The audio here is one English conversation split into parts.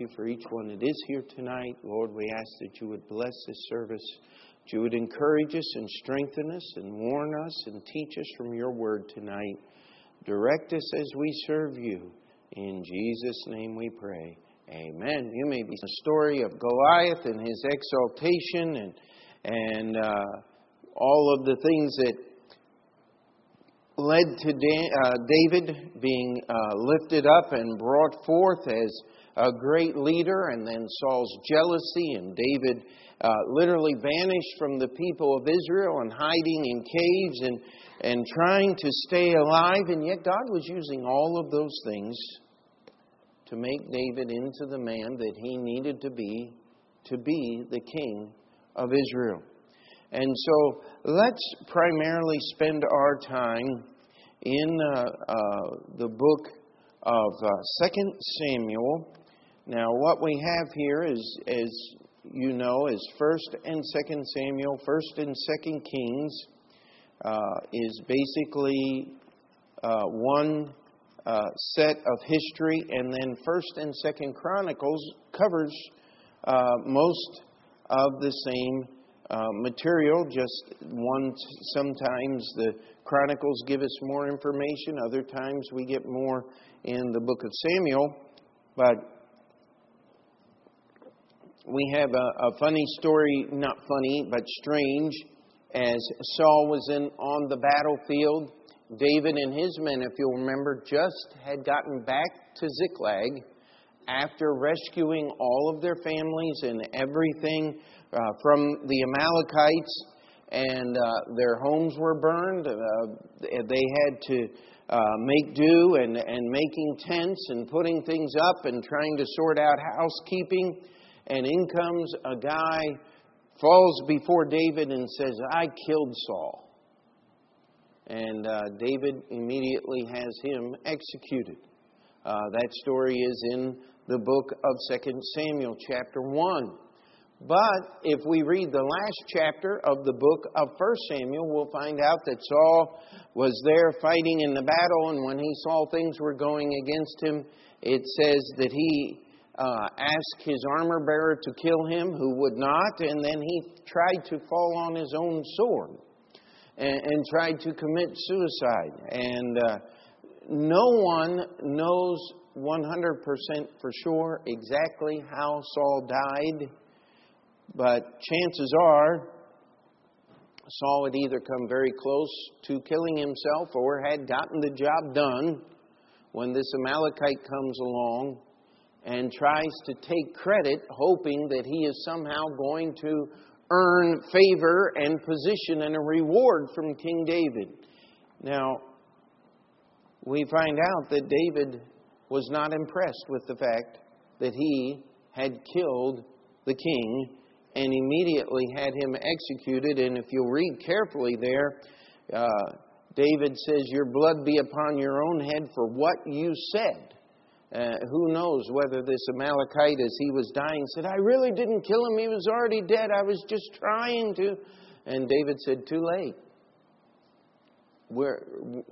you for each one that is here tonight. Lord, we ask that you would bless this service, that you would encourage us and strengthen us and warn us and teach us from your word tonight. Direct us as we serve you. In Jesus' name we pray. Amen. You may be the story of Goliath and his exaltation and and uh, all of the things that led to uh, David being uh, lifted up and brought forth as a great leader, and then Saul's jealousy, and David uh, literally vanished from the people of Israel and hiding in caves and, and trying to stay alive, and yet God was using all of those things to make David into the man that he needed to be to be the king of Israel. And so let's primarily spend our time in uh, uh, the book of uh, 2 Samuel. Now, what we have here is, as you know, is 1st and 2nd Samuel, 1st and 2nd Kings uh, is basically uh, one set of history, and then 1st and 2nd Chronicles covers most of the same uh, material. Just one, sometimes the Chronicles give us more information, other times we get more in the book of Samuel. But we have a, a funny story, not funny, but strange. As Saul was in, on the battlefield, David and his men, if you'll remember, just had gotten back to Ziklag after rescuing all of their families and everything uh, from the Amalekites, and uh, their homes were burned. Uh, they had to uh, make do and, and making tents and putting things up and trying to sort out housekeeping. And in comes a guy, falls before David and says, I killed Saul. And uh, David immediately has him executed. Uh, that story is in the book of 2 Samuel, chapter 1. But if we read the last chapter of the book of 1 Samuel, we'll find out that Saul was there fighting in the battle, and when he saw things were going against him, it says that he uh, asked his armor bearer to kill him, who would not, and then he tried to fall on his own sword and, and tried to commit suicide. And uh, no one knows 100% for sure exactly how Saul died. But chances are, Saul had either come very close to killing himself or had gotten the job done when this Amalekite comes along and tries to take credit, hoping that he is somehow going to earn favor and position and a reward from King David. Now, we find out that David was not impressed with the fact that he had killed the king and immediately had him executed. And if you'll read carefully there, uh, David says, Your blood be upon your own head for what you said. Uh, who knows whether this Amalekite, as he was dying, said, I really didn't kill him. He was already dead. I was just trying to. And David said, Too late. We're,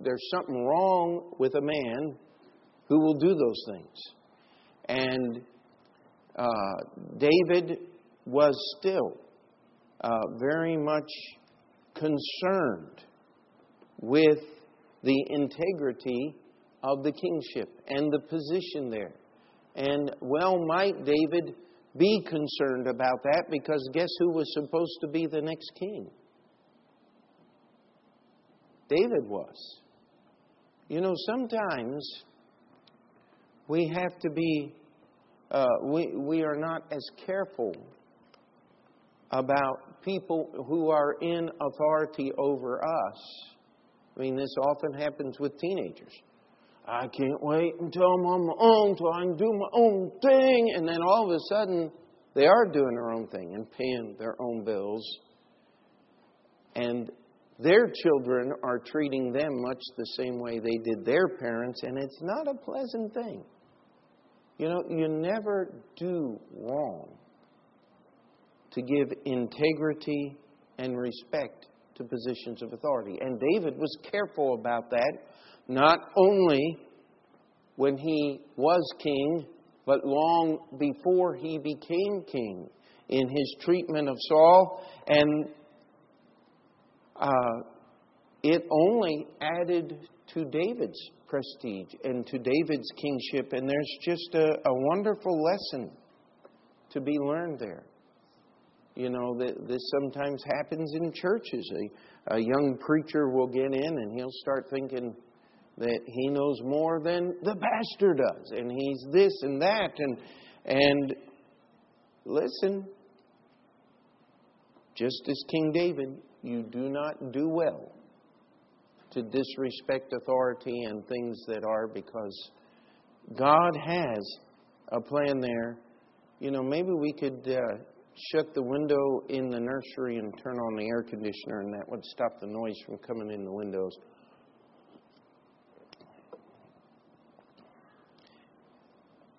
there's something wrong with a man who will do those things. And uh, David was still uh, very much concerned with the integrity of the kingship and the position there. And well might David be concerned about that because guess who was supposed to be the next king? David was. You know, sometimes we have to be, uh, we, we are not as careful about people who are in authority over us. I mean, this often happens with teenagers. I can't wait until I'm on my own, till I can do my own thing. And then all of a sudden, they are doing their own thing and paying their own bills. And their children are treating them much the same way they did their parents, and it's not a pleasant thing. You know, you never do wrong to give integrity and respect to positions of authority. And David was careful about that, not only when he was king, but long before he became king in his treatment of Saul. And uh, it only added to David's prestige and to David's kingship. And there's just a, a wonderful lesson to be learned there. You know, this sometimes happens in churches. A, a young preacher will get in and he'll start thinking that he knows more than the pastor does, and he's this and that. And, and listen, just as King David, you do not do well to disrespect authority and things that are because God has a plan there. You know, maybe we could uh, shut the window in the nursery and turn on the air conditioner, and that would stop the noise from coming in the windows.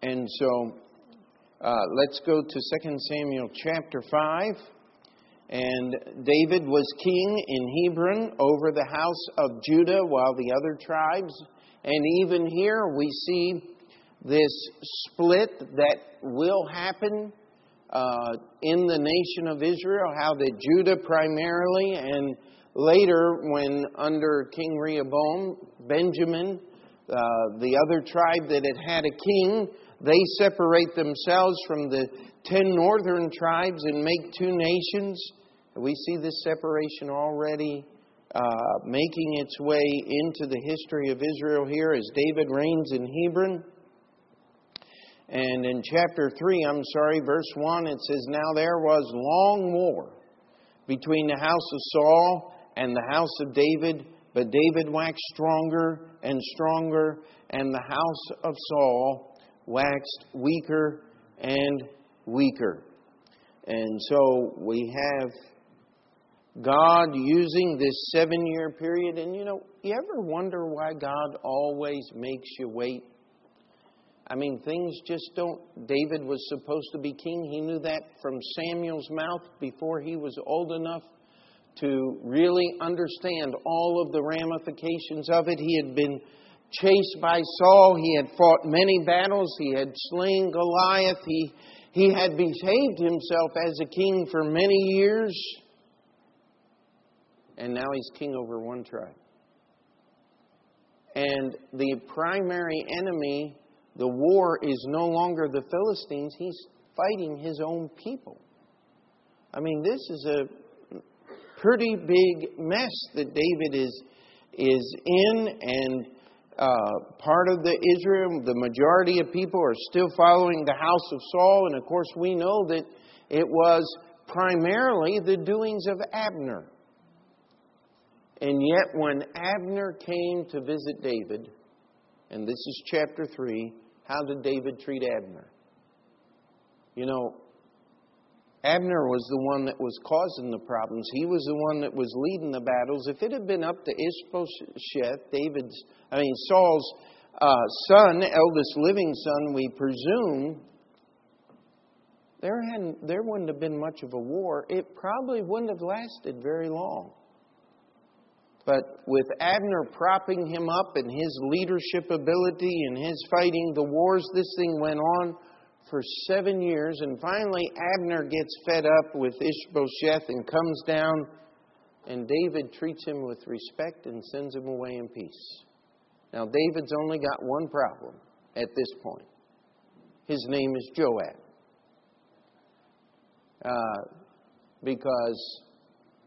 And so uh, let's go to 2 Samuel chapter 5. And David was king in Hebron over the house of Judah while the other tribes. And even here we see this split that will happen uh, in the nation of Israel, how that Judah primarily, and later when under King Rehoboam, Benjamin, uh, the other tribe that had had a king, they separate themselves from the ten northern tribes and make two nations. We see this separation already uh, making its way into the history of Israel here as David reigns in Hebron. And in chapter 3, I'm sorry, verse 1, it says, Now there was long war between the house of Saul and the house of David, but David waxed stronger and stronger, and the house of Saul waxed weaker and weaker. And so we have God using this seven year period. And you know, you ever wonder why God always makes you wait? I mean, things just don't. David was supposed to be king. He knew that from Samuel's mouth before he was old enough to really understand all of the ramifications of it. He had been chased by Saul. He had fought many battles. He had slain Goliath. He, he had behaved himself as a king for many years. And now he's king over one tribe. And the primary enemy, the war, is no longer the Philistines. He's fighting his own people. I mean, this is a pretty big mess that David is, is in, and uh, part of the Israel, the majority of people are still following the house of Saul, and of course we know that it was primarily the doings of Abner. And yet, when Abner came to visit David, and this is chapter 3, how did David treat Abner? You know, Abner was the one that was causing the problems. He was the one that was leading the battles. If it had been up to Ishbosheth, David's, I mean Saul's uh, son, eldest living son, we presume, there hadn't, there wouldn't have been much of a war. It probably wouldn't have lasted very long. But with Abner propping him up and his leadership ability and his fighting the wars, this thing went on for seven years, and finally Abner gets fed up with Ishbosheth and comes down, and David treats him with respect and sends him away in peace. Now, David's only got one problem at this point. His name is Joab. Uh, because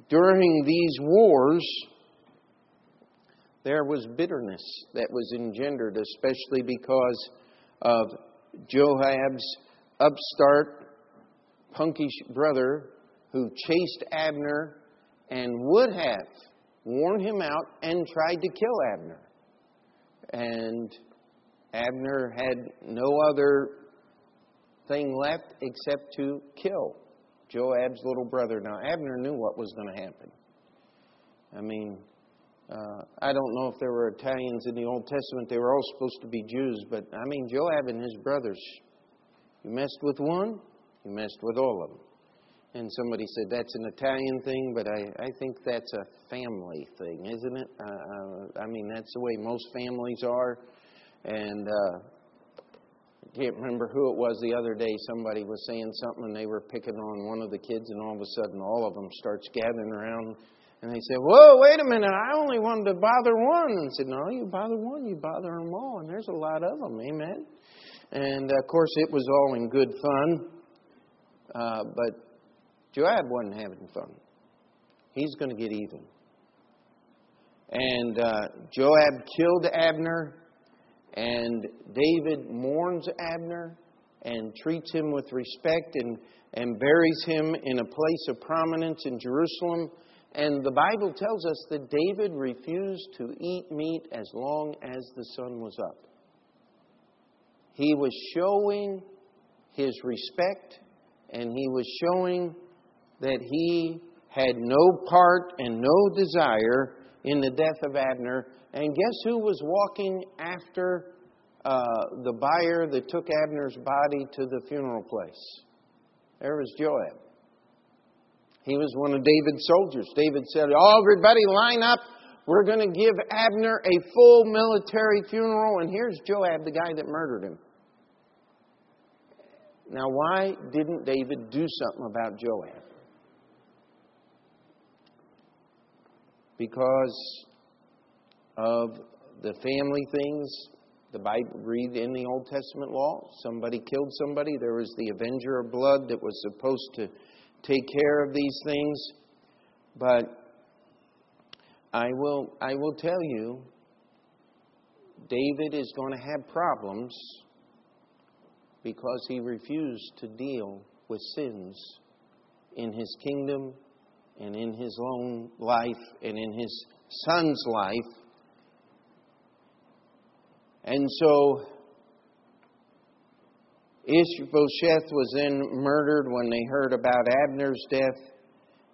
during these wars, there was bitterness that was engendered, especially because of Joab's upstart, punkish brother who chased Abner and would have warned him out and tried to kill Abner. And Abner had no other thing left except to kill Joab's little brother. Now, Abner knew what was going to happen. I mean, uh, I don't know if there were Italians in the Old Testament. They were all supposed to be Jews, but I mean, Joab and his brothers, you messed with one, you messed with all of them. And somebody said that's an Italian thing, but I, I think that's a family thing, isn't it? Uh, uh I mean, that's the way most families are. And uh, I can't remember who it was the other day. Somebody was saying something and they were picking on one of the kids, and all of a sudden, all of them starts gathering around and they said, Whoa, wait a minute, I only wanted to bother one. And I said, No, you bother one, you bother them all. And there's a lot of them, amen. And of course, it was all in good fun. Uh, but Joab wasn't having fun. He's going to get even. And uh, Joab killed Abner, and David mourns Abner and treats him with respect and, and buries him in a place of prominence in Jerusalem. And the Bible tells us that David refused to eat meat as long as the sun was up. He was showing his respect and he was showing that he had no part and no desire in the death of Abner. And guess who was walking after uh, the buyer that took Abner's body to the funeral place? There was Joab. He was one of David's soldiers. David said, oh, Everybody line up. We're going to give Abner a full military funeral. And here's Joab, the guy that murdered him. Now, why didn't David do something about Joab? Because of the family things the Bible read in the Old Testament law. Somebody killed somebody. There was the avenger of blood that was supposed to take care of these things. But I will, I will tell you, David is going to have problems because he refused to deal with sins in his kingdom and in his own life and in his son's life. And so Ishbosheth was then murdered when they heard about Abner's death.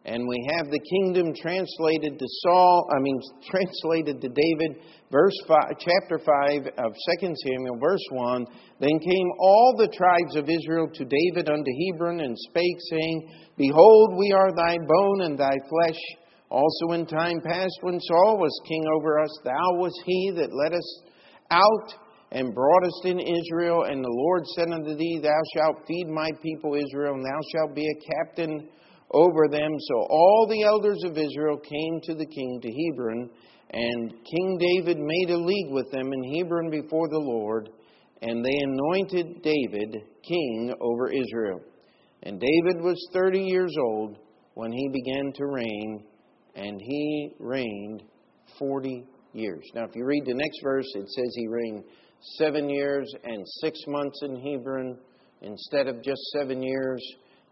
And we have the kingdom translated to Saul, I mean, translated to David, verse five, chapter 5 of 2 Samuel, verse 1. Then came all the tribes of Israel to David unto Hebron and spake, saying, Behold, we are thy bone and thy flesh. Also in time past, when Saul was king over us, thou was he that led us out and broughtest in Israel. And the Lord said unto thee, Thou shalt feed my people Israel, and thou shalt be a captain over them. So all the elders of Israel came to the king to Hebron, and King David made a league with them in Hebron before the Lord, and they anointed David king over Israel. And David was thirty years old when he began to reign, and he reigned forty years. Now, if you read the next verse, it says he reigned seven years and six months in Hebron instead of just seven years.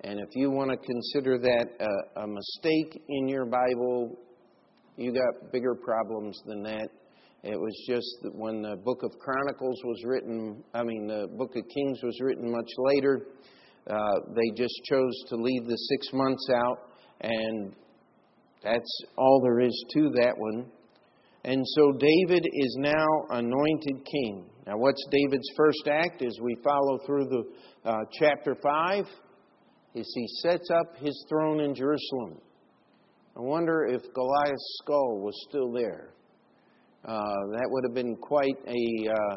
And if you want to consider that a, a mistake in your Bible, you got bigger problems than that. It was just that when the book of Chronicles was written, I mean, the book of Kings was written much later, uh, they just chose to leave the six months out, and that's all there is to that one. And so David is now anointed king. Now, what's David's first act as we follow through the uh, chapter 5? Is he sets up his throne in Jerusalem. I wonder if Goliath's skull was still there. Uh, that would have been quite a uh,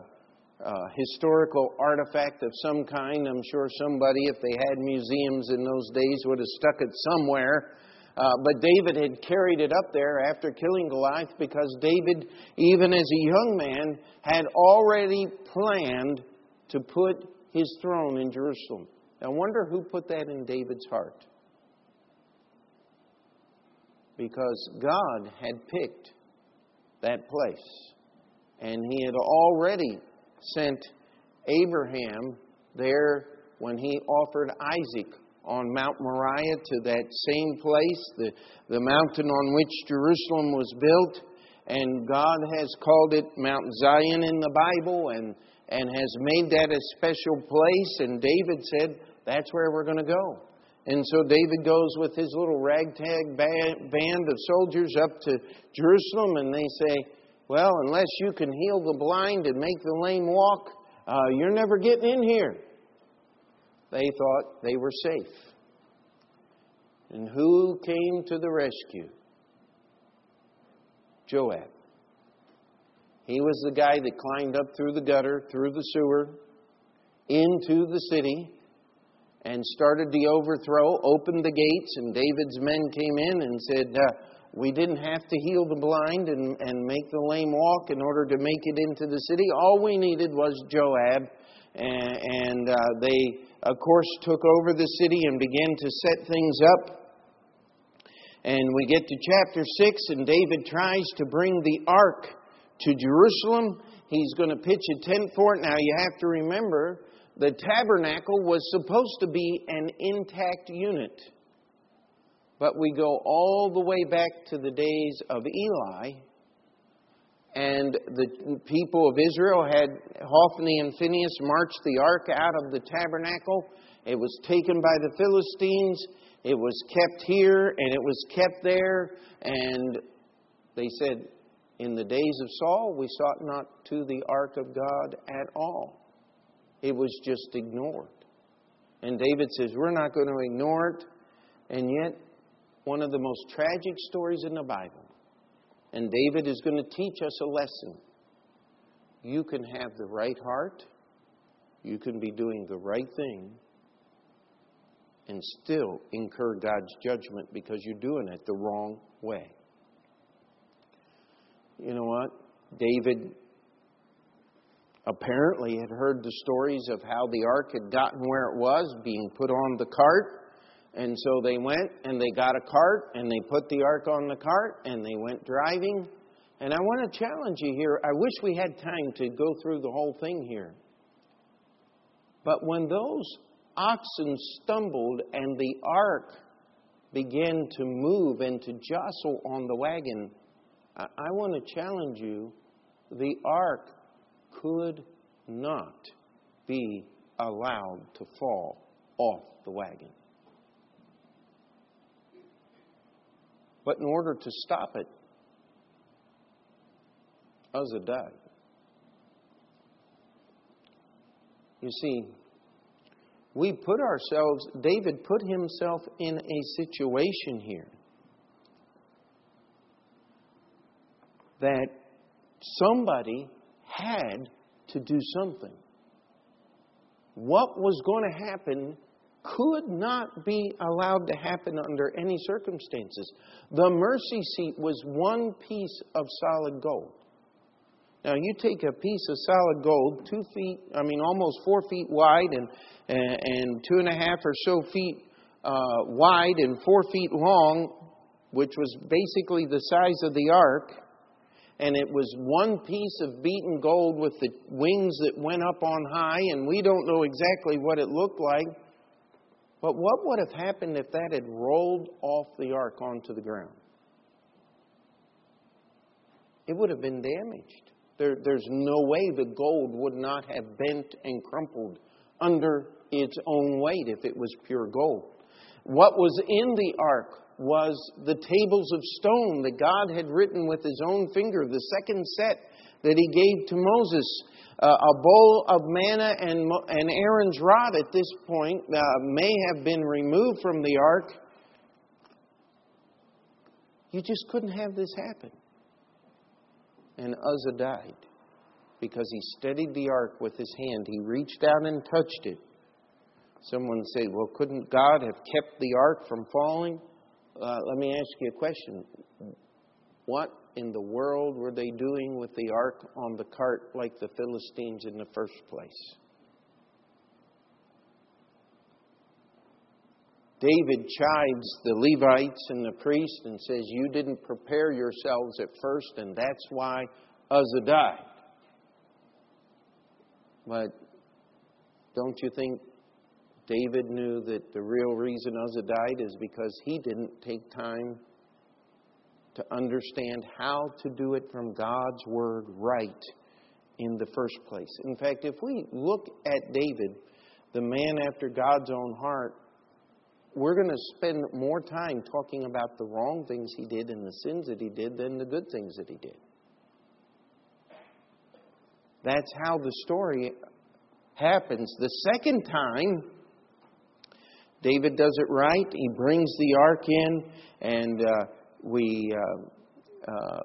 uh, historical artifact of some kind. I'm sure somebody, if they had museums in those days, would have stuck it somewhere uh, but David had carried it up there after killing Goliath because David, even as a young man, had already planned to put his throne in Jerusalem. I wonder who put that in David's heart. Because God had picked that place. And he had already sent Abraham there when he offered Isaac on Mount Moriah to that same place, the, the mountain on which Jerusalem was built. And God has called it Mount Zion in the Bible and, and has made that a special place. And David said, That's where we're going to go. And so David goes with his little ragtag band of soldiers up to Jerusalem, and they say, Well, unless you can heal the blind and make the lame walk, uh, you're never getting in here they thought they were safe. And who came to the rescue? Joab. He was the guy that climbed up through the gutter, through the sewer. into the city and started the overthrow, opened the gates, and David's men came in and said, uh, We didn't have to heal the blind and, and make the lame walk in order to make it into the city. All we needed was Joab. And, uh, they, of course, took over the city and began to set things up. And we get to chapter 6, and David tries to bring the ark to Jerusalem. He's going to pitch a tent for it. Now, you have to remember the tabernacle was supposed to be an intact unit. But we go all the way back to the days of Eli, and the people of Israel had Hophni and Phinehas march the ark out of the tabernacle. It was taken by the Philistines. It was kept here and it was kept there. And they said, In the days of Saul, we sought not to the ark of God at all. It was just ignored. And David says, We're not going to ignore it. And yet, one of the most tragic stories in the Bible. And David is going to teach us a lesson. You can have the right heart, you can be doing the right thing, and still incur God's judgment because you're doing it the wrong way. You know what? David apparently had heard the stories of how the ark had gotten where it was, being put on the cart. And so they went and they got a cart and they put the ark on the cart and they went driving. And I want to challenge you here. I wish we had time to go through the whole thing here. But when those oxen stumbled and the ark began to move and to jostle on the wagon, I want to challenge you. The ark could not be allowed to fall off the wagon. But in order to stop it, Uzzah died. You see, we put ourselves, David put himself in a situation here that somebody had to do something. What was going to happen could not be allowed to happen under any circumstances. The mercy seat was one piece of solid gold. Now, you take a piece of solid gold, two feet, I mean, almost four feet wide and, and two and a half or so feet uh, wide and four feet long, which was basically the size of the ark, and it was one piece of beaten gold with the wings that went up on high, and we don't know exactly what it looked like. But what would have happened if that had rolled off the ark onto the ground? It would have been damaged. There, there's no way the gold would not have bent and crumpled under its own weight if it was pure gold. What was in the ark was the tables of stone that God had written with his own finger, the second set that he gave to Moses. Uh, a bowl of manna and, and Aaron's rod at this point uh, may have been removed from the ark. You just couldn't have this happen. And Uzzah died because he steadied the ark with his hand. He reached out and touched it. Someone said, Well, couldn't God have kept the ark from falling? Uh, let me ask you a question. What in the world were they doing with the ark on the cart like the Philistines in the first place? David chides the Levites and the priests and says, You didn't prepare yourselves at first, and that's why Uzzah died. But don't you think David knew that the real reason Uzzah died is because he didn't take time to understand how to do it from God's Word right in the first place. In fact, if we look at David, the man after God's own heart, we're going to spend more time talking about the wrong things he did and the sins that he did than the good things that he did. That's how the story happens. The second time, David does it right. He brings the ark in, and uh, we uh, uh,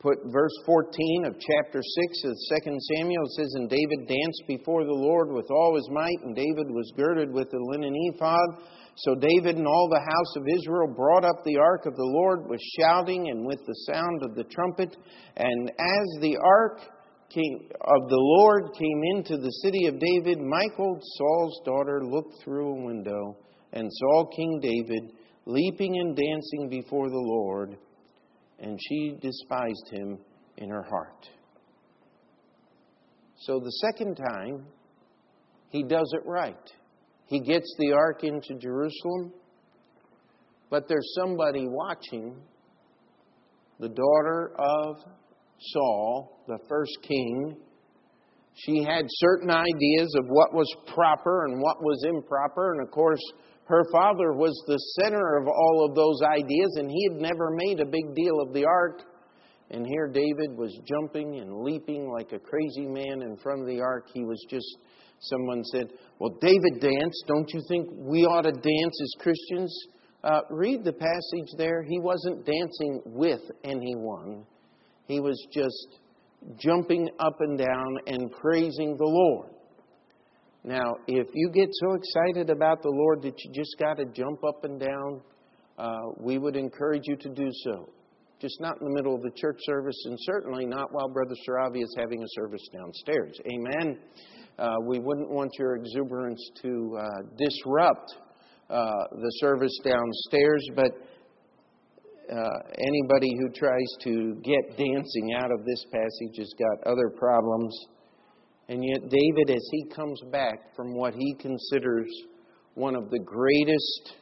put verse 14 of chapter 6 of 2 Samuel. It says, And David danced before the Lord with all his might, and David was girded with the linen ephod. So David and all the house of Israel brought up the ark of the Lord with shouting and with the sound of the trumpet. And as the ark came, of the Lord came into the city of David, Michal, Saul's daughter, looked through a window and saw King David leaping and dancing before the Lord, and she despised him in her heart. So the second time, he does it right. He gets the ark into Jerusalem, but there's somebody watching, the daughter of Saul, the first king. She had certain ideas of what was proper and what was improper, and of course, her father was the center of all of those ideas, and he had never made a big deal of the ark. And here David was jumping and leaping like a crazy man in front of the ark. He was just, someone said, Well, David danced. Don't you think we ought to dance as Christians? Uh, read the passage there. He wasn't dancing with anyone, he was just jumping up and down and praising the Lord. Now, if you get so excited about the Lord that you just got to jump up and down, uh, we would encourage you to do so. Just not in the middle of the church service, and certainly not while Brother Saravi is having a service downstairs. Amen. Uh, we wouldn't want your exuberance to uh, disrupt uh, the service downstairs, but uh, anybody who tries to get dancing out of this passage has got other problems. And yet, David, as he comes back from what he considers one of the greatest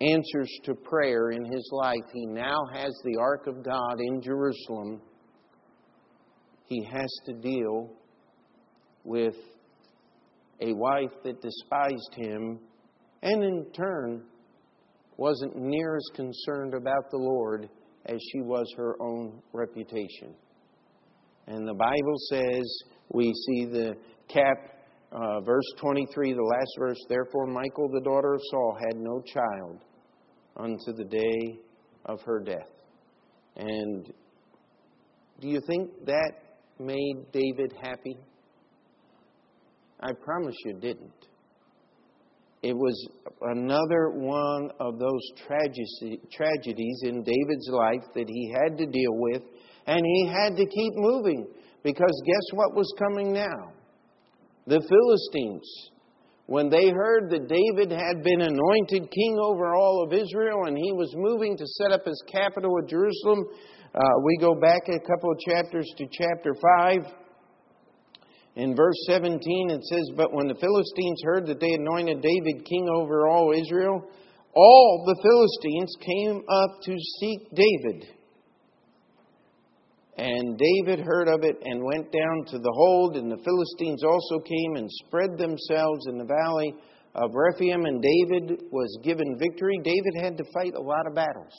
answers to prayer in his life, he now has the Ark of God in Jerusalem. He has to deal with a wife that despised him and, in turn, wasn't near as concerned about the Lord as she was her own reputation. And the Bible says, we see the cap, uh, verse 23, the last verse, therefore Michal, the daughter of Saul, had no child unto the day of her death. And do you think that made David happy? I promise you didn't. It was another one of those tragedies in David's life that he had to deal with, and he had to keep moving because guess what was coming now? The Philistines. When they heard that David had been anointed king over all of Israel and he was moving to set up his capital at Jerusalem, uh, we go back a couple of chapters to chapter 5. In verse 17, it says, But when the Philistines heard that they anointed David king over all Israel, all the Philistines came up to seek David. And David heard of it and went down to the hold, and the Philistines also came and spread themselves in the valley of Rephaim, and David was given victory. David had to fight a lot of battles.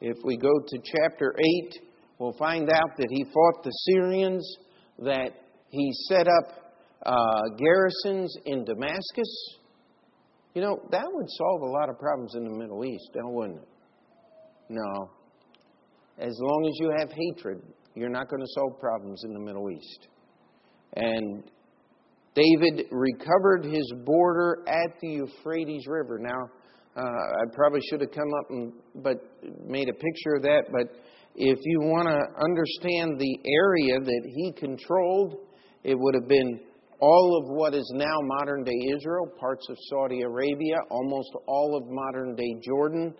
If we go to chapter 8, we'll find out that he fought the Syrians, that he set up uh, garrisons in Damascus. You know, that would solve a lot of problems in the Middle East, now wouldn't it? No, as long as you have hatred, you're not going to solve problems in the Middle East. And David recovered his border at the Euphrates River. Now, uh, I probably should have come up and but made a picture of that. But if you want to understand the area that he controlled, it would have been all of what is now modern day Israel, parts of Saudi Arabia, almost all of modern day Jordan,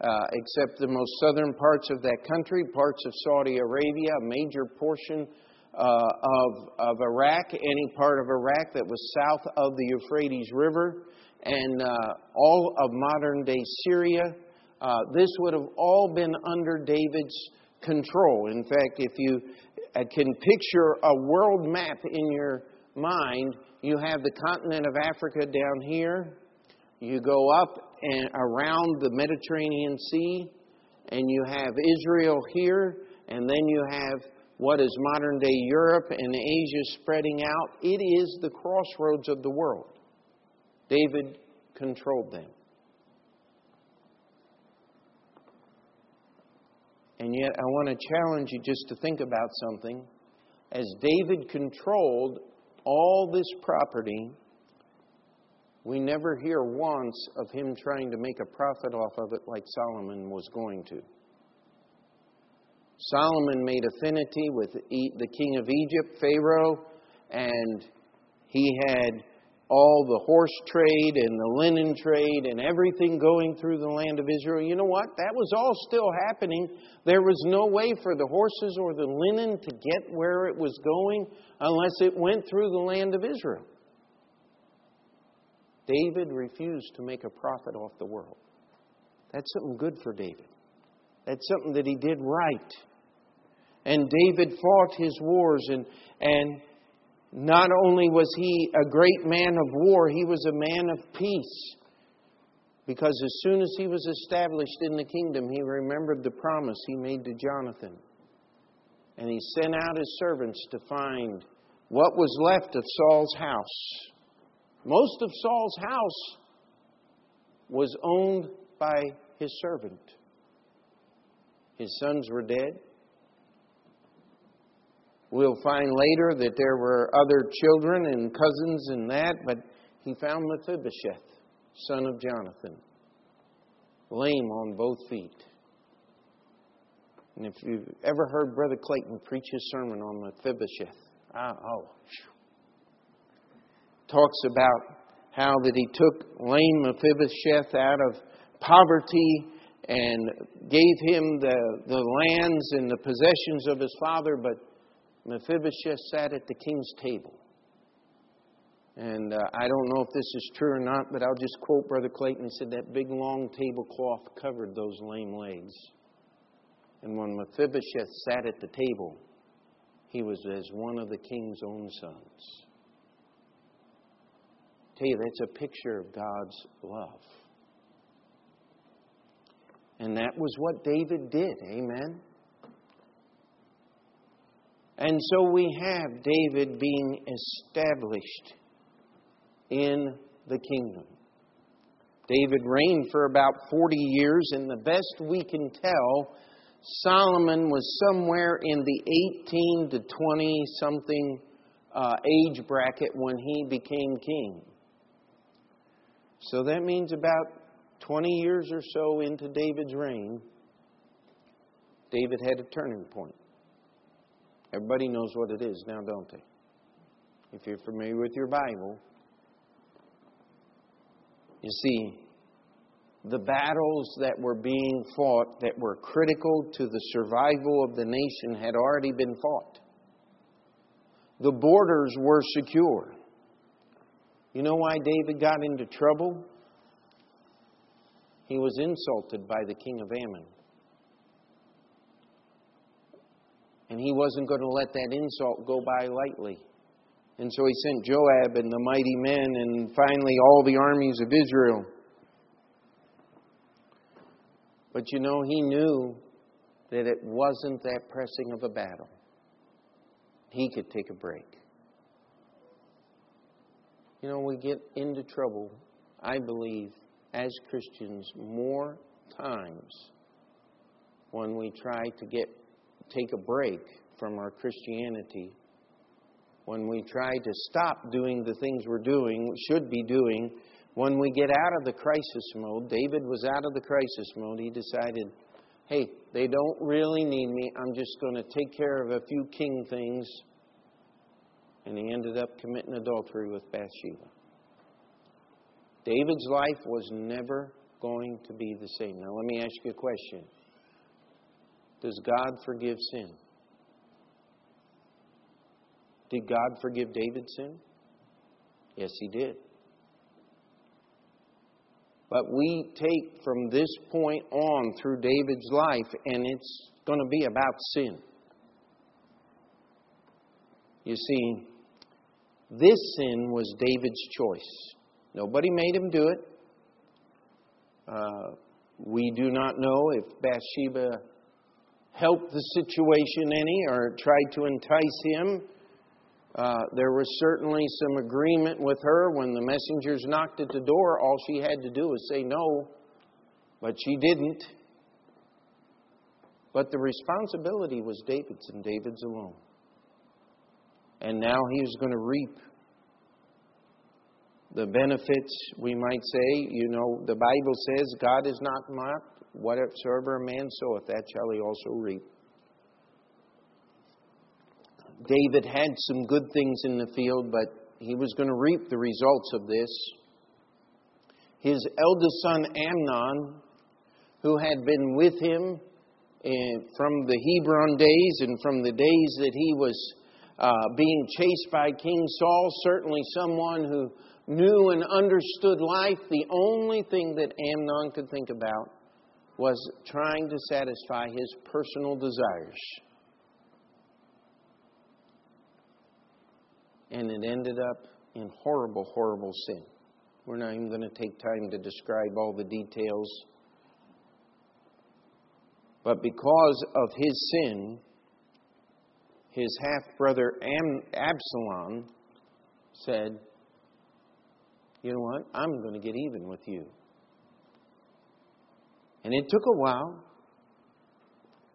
uh, except the most southern parts of that country, parts of Saudi Arabia, a major portion uh, of, of Iraq, any part of Iraq that was south of the Euphrates River, and uh, all of modern day Syria. Uh, this would have all been under David's control. In fact, if you uh, can picture a world map in your mind, you have the continent of Africa down here, you go up and around the Mediterranean Sea, and you have Israel here, and then you have what is modern day Europe and Asia spreading out. It is the crossroads of the world. David controlled them. And yet, I want to challenge you just to think about something. As David controlled all this property, we never hear once of him trying to make a profit off of it like Solomon was going to. Solomon made affinity with the king of Egypt, Pharaoh, and he had all the horse trade and the linen trade and everything going through the land of Israel. You know what? That was all still happening. There was no way for the horses or the linen to get where it was going unless it went through the land of Israel. David refused to make a profit off the world. That's something good for David. That's something that he did right. And David fought his wars and, and not only was he a great man of war, he was a man of peace. Because as soon as he was established in the kingdom, he remembered the promise he made to Jonathan. And he sent out his servants to find what was left of Saul's house. Most of Saul's house was owned by his servant. His sons were dead. We'll find later that there were other children and cousins and that, but he found Mephibosheth, son of Jonathan, lame on both feet. And if you've ever heard Brother Clayton preach his sermon on Mephibosheth, ah, oh, talks about how that he took lame Mephibosheth out of poverty and gave him the, the lands and the possessions of his father, but Mephibosheth sat at the king's table. And uh, I don't know if this is true or not, but I'll just quote Brother Clayton. He said that big long tablecloth covered those lame legs. And when Mephibosheth sat at the table, he was as one of the king's own sons. Tell you, that's a picture of God's love. And that was what David did. Amen. And so we have David being established in the kingdom. David reigned for about 40 years, and the best we can tell, Solomon was somewhere in the 18 to 20 something uh, age bracket when he became king. So that means about 20 years or so into David's reign, David had a turning point. Everybody knows what it is now, don't they? If you're familiar with your Bible, you see, the battles that were being fought that were critical to the survival of the nation had already been fought. The borders were secure. You know why David got into trouble? He was insulted by the king of Ammon. And he wasn't going to let that insult go by lightly. And so he sent Joab and the mighty men and finally all the armies of Israel. But you know, he knew that it wasn't that pressing of a battle. He could take a break. You know, we get into trouble, I believe, as Christians more times when we try to get take a break from our Christianity, when we try to stop doing the things we're doing, should be doing, when we get out of the crisis mode, David was out of the crisis mode. He decided, hey, they don't really need me. I'm just going to take care of a few king things. And he ended up committing adultery with Bathsheba. David's life was never going to be the same. Now, let me ask you a question does God forgive sin? Did God forgive David's sin? Yes, He did. But we take from this point on through David's life, and it's going to be about sin. You see, this sin was David's choice. Nobody made him do it. Uh, we do not know if Bathsheba helped the situation any or tried to entice him. Uh, there was certainly some agreement with her when the messengers knocked at the door. All she had to do was say no, but she didn't. But the responsibility was David's and David's alone. And now he was going to reap the benefits, we might say. You know, the Bible says, God is not mocked. Whatsoever a man soweth, that shall he also reap. David had some good things in the field, but he was going to reap the results of this. His eldest son Amnon, who had been with him in, from the Hebron days and from the days that he was uh, being chased by King Saul, certainly someone who knew and understood life, the only thing that Amnon could think about was trying to satisfy his personal desires. And it ended up in horrible, horrible sin. We're not even going to take time to describe all the details. But because of his sin, his half brother Absalom said, You know what? I'm going to get even with you. And it took a while,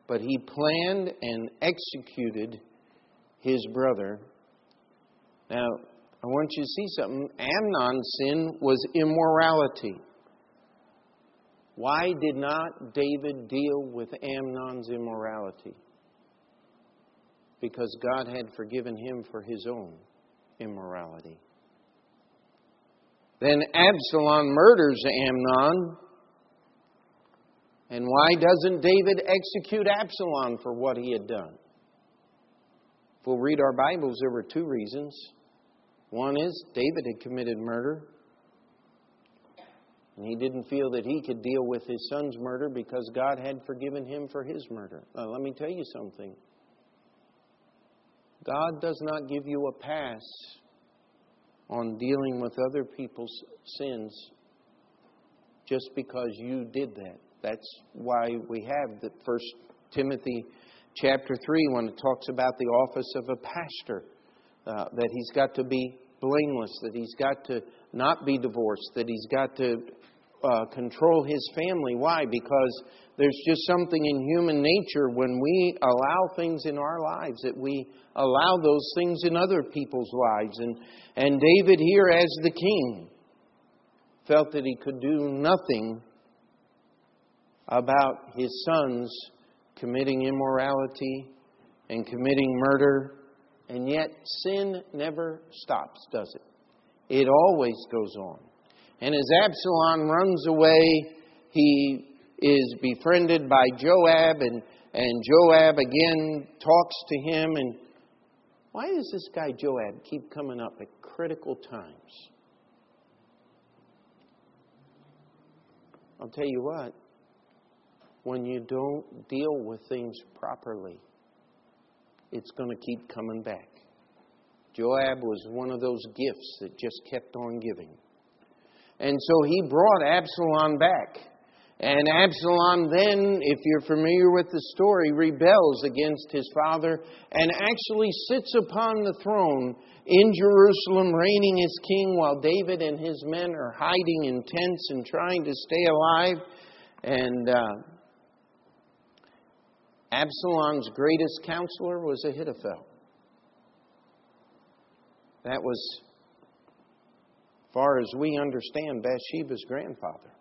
but he planned and executed his brother. Now, I want you to see something. Amnon's sin was immorality. Why did not David deal with Amnon's immorality? Because God had forgiven him for his own immorality. Then Absalom murders Amnon. And why doesn't David execute Absalom for what he had done? If we'll read our Bibles, there were two reasons. One is David had committed murder, and he didn't feel that he could deal with his son's murder because God had forgiven him for his murder. Now, let me tell you something God does not give you a pass on dealing with other people's sins just because you did that. That's why we have the First Timothy chapter 3 when it talks about the office of a pastor, uh, that he's got to be blameless, that he's got to not be divorced, that he's got to uh, control his family. Why? Because there's just something in human nature when we allow things in our lives that we allow those things in other people's lives. And, and David, here as the king, felt that he could do nothing about his sons committing immorality and committing murder and yet, sin never stops, does it? It always goes on. And as Absalom runs away, he is befriended by Joab, and, and Joab again talks to him. And why does this guy Joab keep coming up at critical times? I'll tell you what, when you don't deal with things properly, it's going to keep coming back. Joab was one of those gifts that just kept on giving. And so he brought Absalom back. And Absalom then, if you're familiar with the story, rebels against his father and actually sits upon the throne in Jerusalem, reigning as king, while David and his men are hiding in tents and trying to stay alive. And uh, Absalom's greatest counselor was Ahithophel. That was, far as we understand, Bathsheba's grandfather.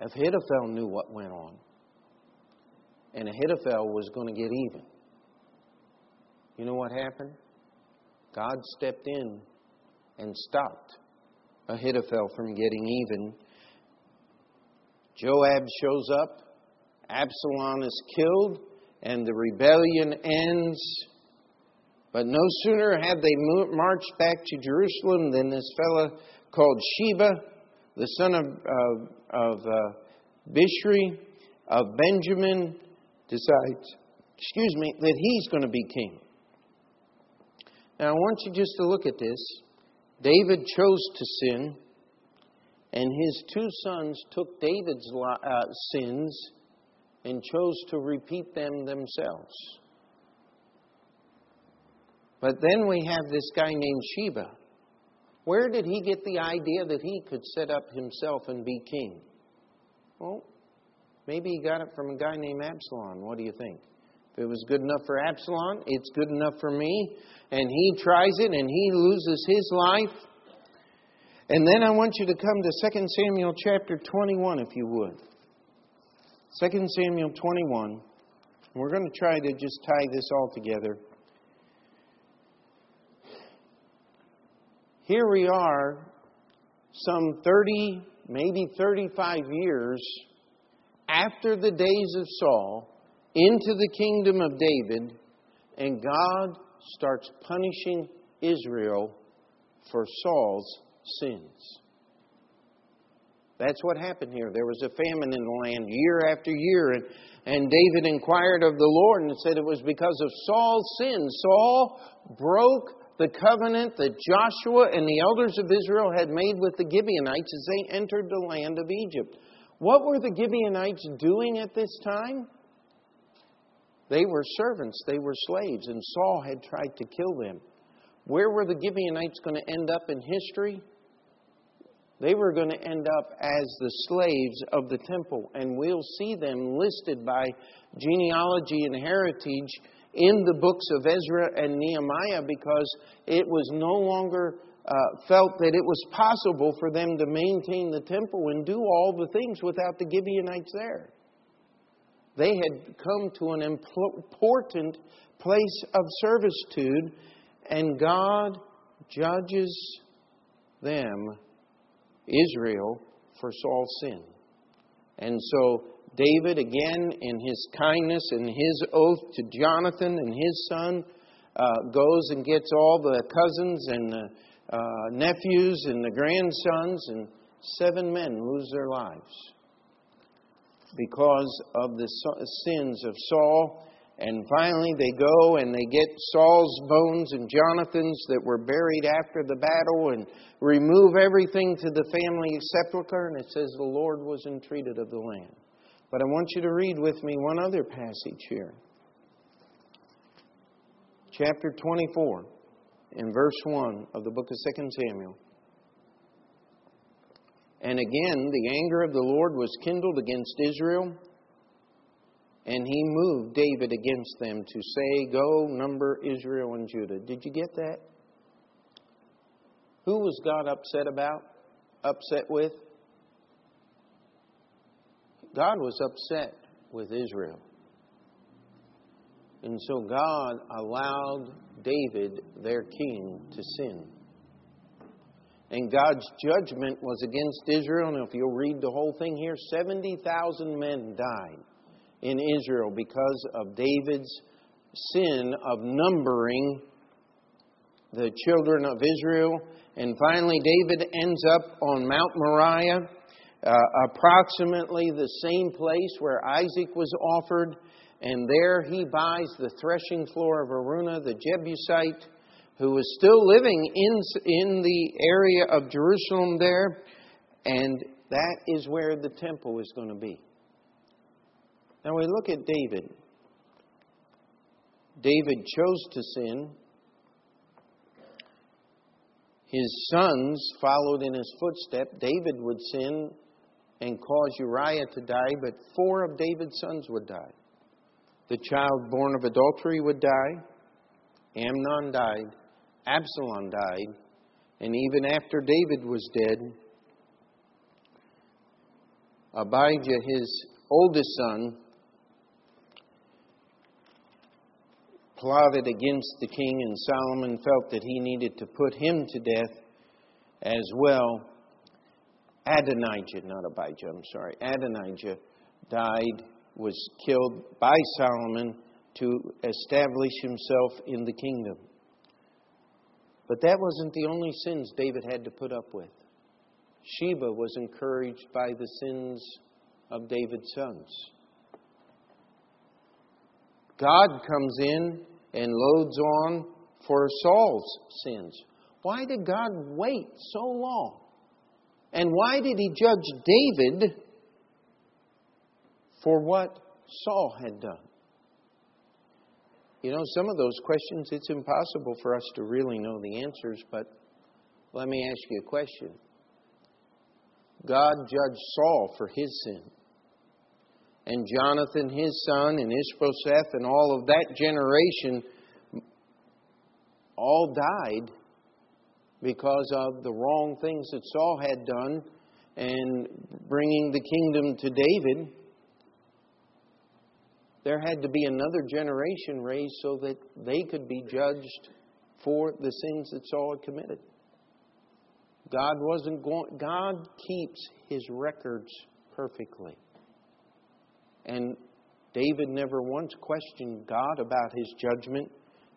Ahithophel knew what went on. And Ahithophel was going to get even. You know what happened? God stepped in and stopped Ahithophel from getting even Joab shows up, Absalom is killed, and the rebellion ends. But no sooner had they marched back to Jerusalem than this fellow called Sheba, the son of, of, of uh, Bishri of Benjamin, decides, excuse me, that he's going to be king. Now I want you just to look at this. David chose to sin. And his two sons took David's uh, sins and chose to repeat them themselves. But then we have this guy named Sheba. Where did he get the idea that he could set up himself and be king? Well, maybe he got it from a guy named Absalom. What do you think? If it was good enough for Absalom, it's good enough for me. And he tries it and he loses his life. And then I want you to come to 2 Samuel chapter 21, if you would. 2 Samuel 21. We're going to try to just tie this all together. Here we are, some 30, maybe 35 years after the days of Saul, into the kingdom of David, and God starts punishing Israel for Saul's sins. That's what happened here. There was a famine in the land year after year, and, and David inquired of the Lord and said it was because of Saul's sins. Saul broke the covenant that Joshua and the elders of Israel had made with the Gibeonites as they entered the land of Egypt. What were the Gibeonites doing at this time? They were servants, they were slaves, and Saul had tried to kill them. Where were the Gibeonites going to end up in history? They were going to end up as the slaves of the temple, and we'll see them listed by genealogy and heritage in the books of Ezra and Nehemiah because it was no longer uh, felt that it was possible for them to maintain the temple and do all the things without the Gibeonites there. They had come to an important place of servitude, and God judges them, Israel, for Saul's sin. And so David, again, in his kindness and his oath to Jonathan and his son, uh, goes and gets all the cousins and the uh, nephews and the grandsons, and seven men lose their lives because of the sins of Saul. And finally, they go and they get Saul's bones and Jonathan's that were buried after the battle and remove everything to the family sepulchre. And it says the Lord was entreated of the land. But I want you to read with me one other passage here. Chapter 24, in verse 1 of the book of 2 Samuel. And again, the anger of the Lord was kindled against Israel, and he moved David against them to say, Go, number Israel and Judah. Did you get that? Who was God upset about? Upset with? God was upset with Israel. And so God allowed David, their king, to sin. And God's judgment was against Israel. And if you'll read the whole thing here, 70,000 men died in Israel because of David's sin of numbering the children of Israel. And finally, David ends up on Mount Moriah uh, approximately the same place where Isaac was offered, and there he buys the threshing floor of Araunah the Jebusite, who was still living in, in the area of Jerusalem there, and that is where the temple is going to be. Now we look at David. David chose to sin. His sons followed in his footstep. David would sin and cause Uriah to die, but four of David's sons would die. The child born of adultery would die. Amnon died. Absalom died. And even after David was dead, Abijah, his oldest son, plotted against the king, and Solomon felt that he needed to put him to death as well. Adonijah, not Abijah, I'm sorry, Adonijah died, was killed by Solomon to establish himself in the kingdom. But that wasn't the only sins David had to put up with. Sheba was encouraged by the sins of David's sons. God comes in and loads on for Saul's sins. Why did God wait so long? And why did he judge David for what Saul had done? You know, some of those questions, it's impossible for us to really know the answers, but let me ask you a question. God judged Saul for his sin. and Jonathan his son, and Ishbosheth, and all of that generation all died because of the wrong things that Saul had done and bringing the kingdom to David. There had to be another generation raised so that they could be judged for the sins that Saul had committed. God wasn't going God keeps his records perfectly. And David never once questioned God about his judgment.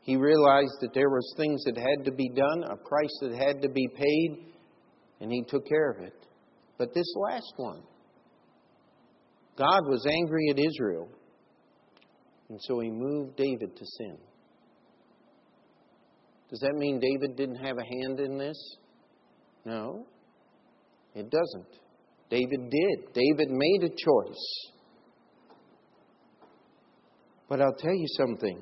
He realized that there was things that had to be done, a price that had to be paid, and he took care of it. But this last one, God was angry at Israel, and so he moved David to sin. Does that mean David didn't have a hand in this? No, it doesn't. David did. David made a choice. But I'll tell you something.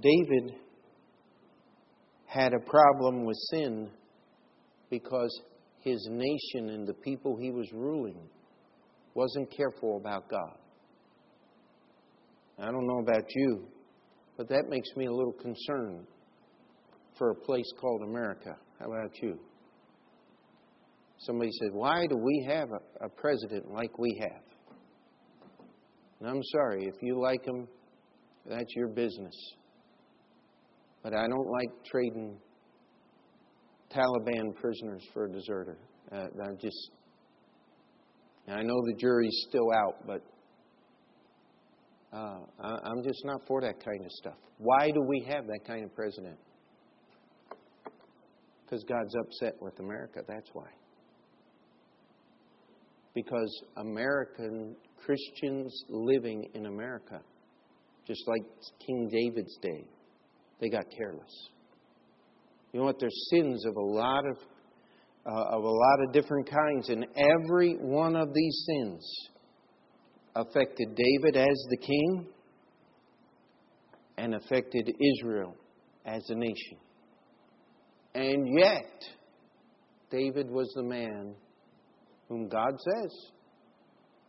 David had a problem with sin because his nation and the people he was ruling wasn't careful about God. I don't know about you, but that makes me a little concerned for a place called America. How about you? Somebody said, Why do we have a, president like we have? And I'm sorry, if you like him, that's your business. But I don't like trading Taliban prisoners for a deserter. Uh, I just, I know the jury's still out, but uh, I'm just not for that kind of stuff. Why do we have that kind of president? Because God's upset with America, that's why. Because American Christians living in America, just like King David's day, they got careless. You know what? There's sins of a lot of uh, of a lot of different kinds, and every one of these sins affected David as the king and affected Israel as a nation. And yet, David was the man whom God says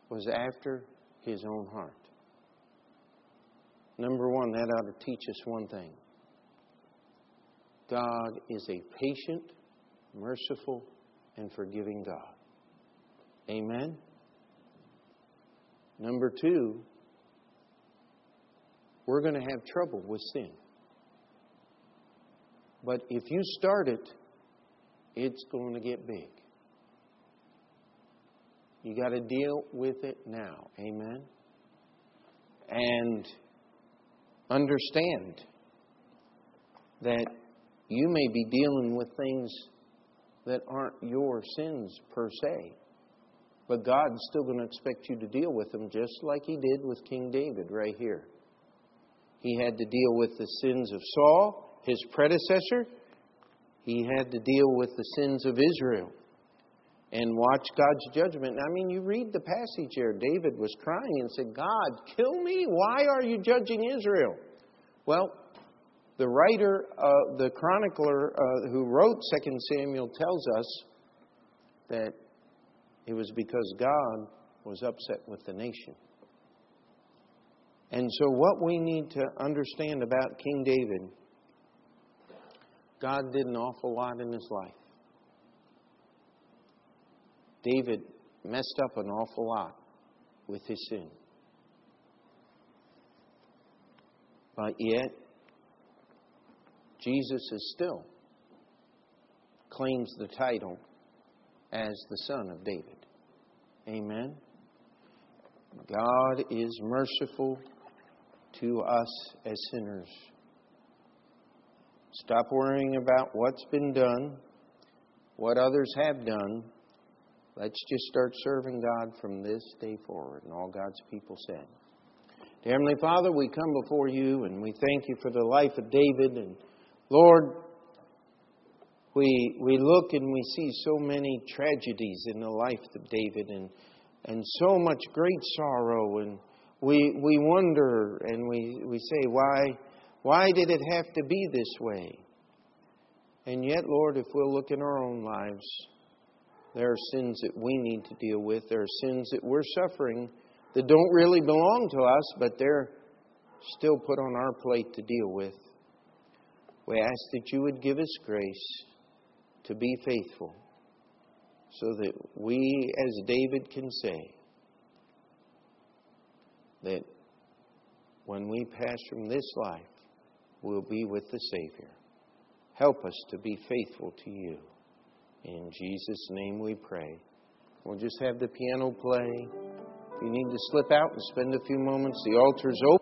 was after his own heart. Number one, that ought to teach us one thing God is a patient, merciful, and forgiving God. Amen? Number two, we're going to have trouble with sin. But if you start it, it's going to get big. You got to deal with it now. Amen? And understand that you may be dealing with things that aren't your sins per se. But God's still going to expect you to deal with them just like He did with King David right here. He had to deal with the sins of Saul, his predecessor. He had to deal with the sins of Israel and watch God's judgment. I mean, you read the passage here. David was crying and said, God, kill me. Why are you judging Israel? Well, the writer, uh, the chronicler uh, who wrote 2 Samuel tells us that it was because God was upset with the nation. And so, what we need to understand about King David, God did an awful lot in his life. David messed up an awful lot with his sin. But yet, Jesus is still claims the title as the Son of David. Amen. God is merciful to us as sinners. Stop worrying about what's been done, what others have done, Let's just start serving God from this day forward. And all God's people said. Heavenly Father, we come before you and we thank you for the life of David. And Lord, we, we look and we see so many tragedies in the life of David and, and so much great sorrow. And we, we wonder and we, we say, why, why did it have to be this way? And yet, Lord, if we'll look in our own lives, There are sins that we need to deal with. There are sins that we're suffering that don't really belong to us, but they're still put on our plate to deal with. We ask that you would give us grace to be faithful so that we, as David can say, that when we pass from this life, we'll be with the Savior. Help us to be faithful to you. In Jesus' name we pray. We'll just have the piano play. If you need to slip out and spend a few moments, the altar's open.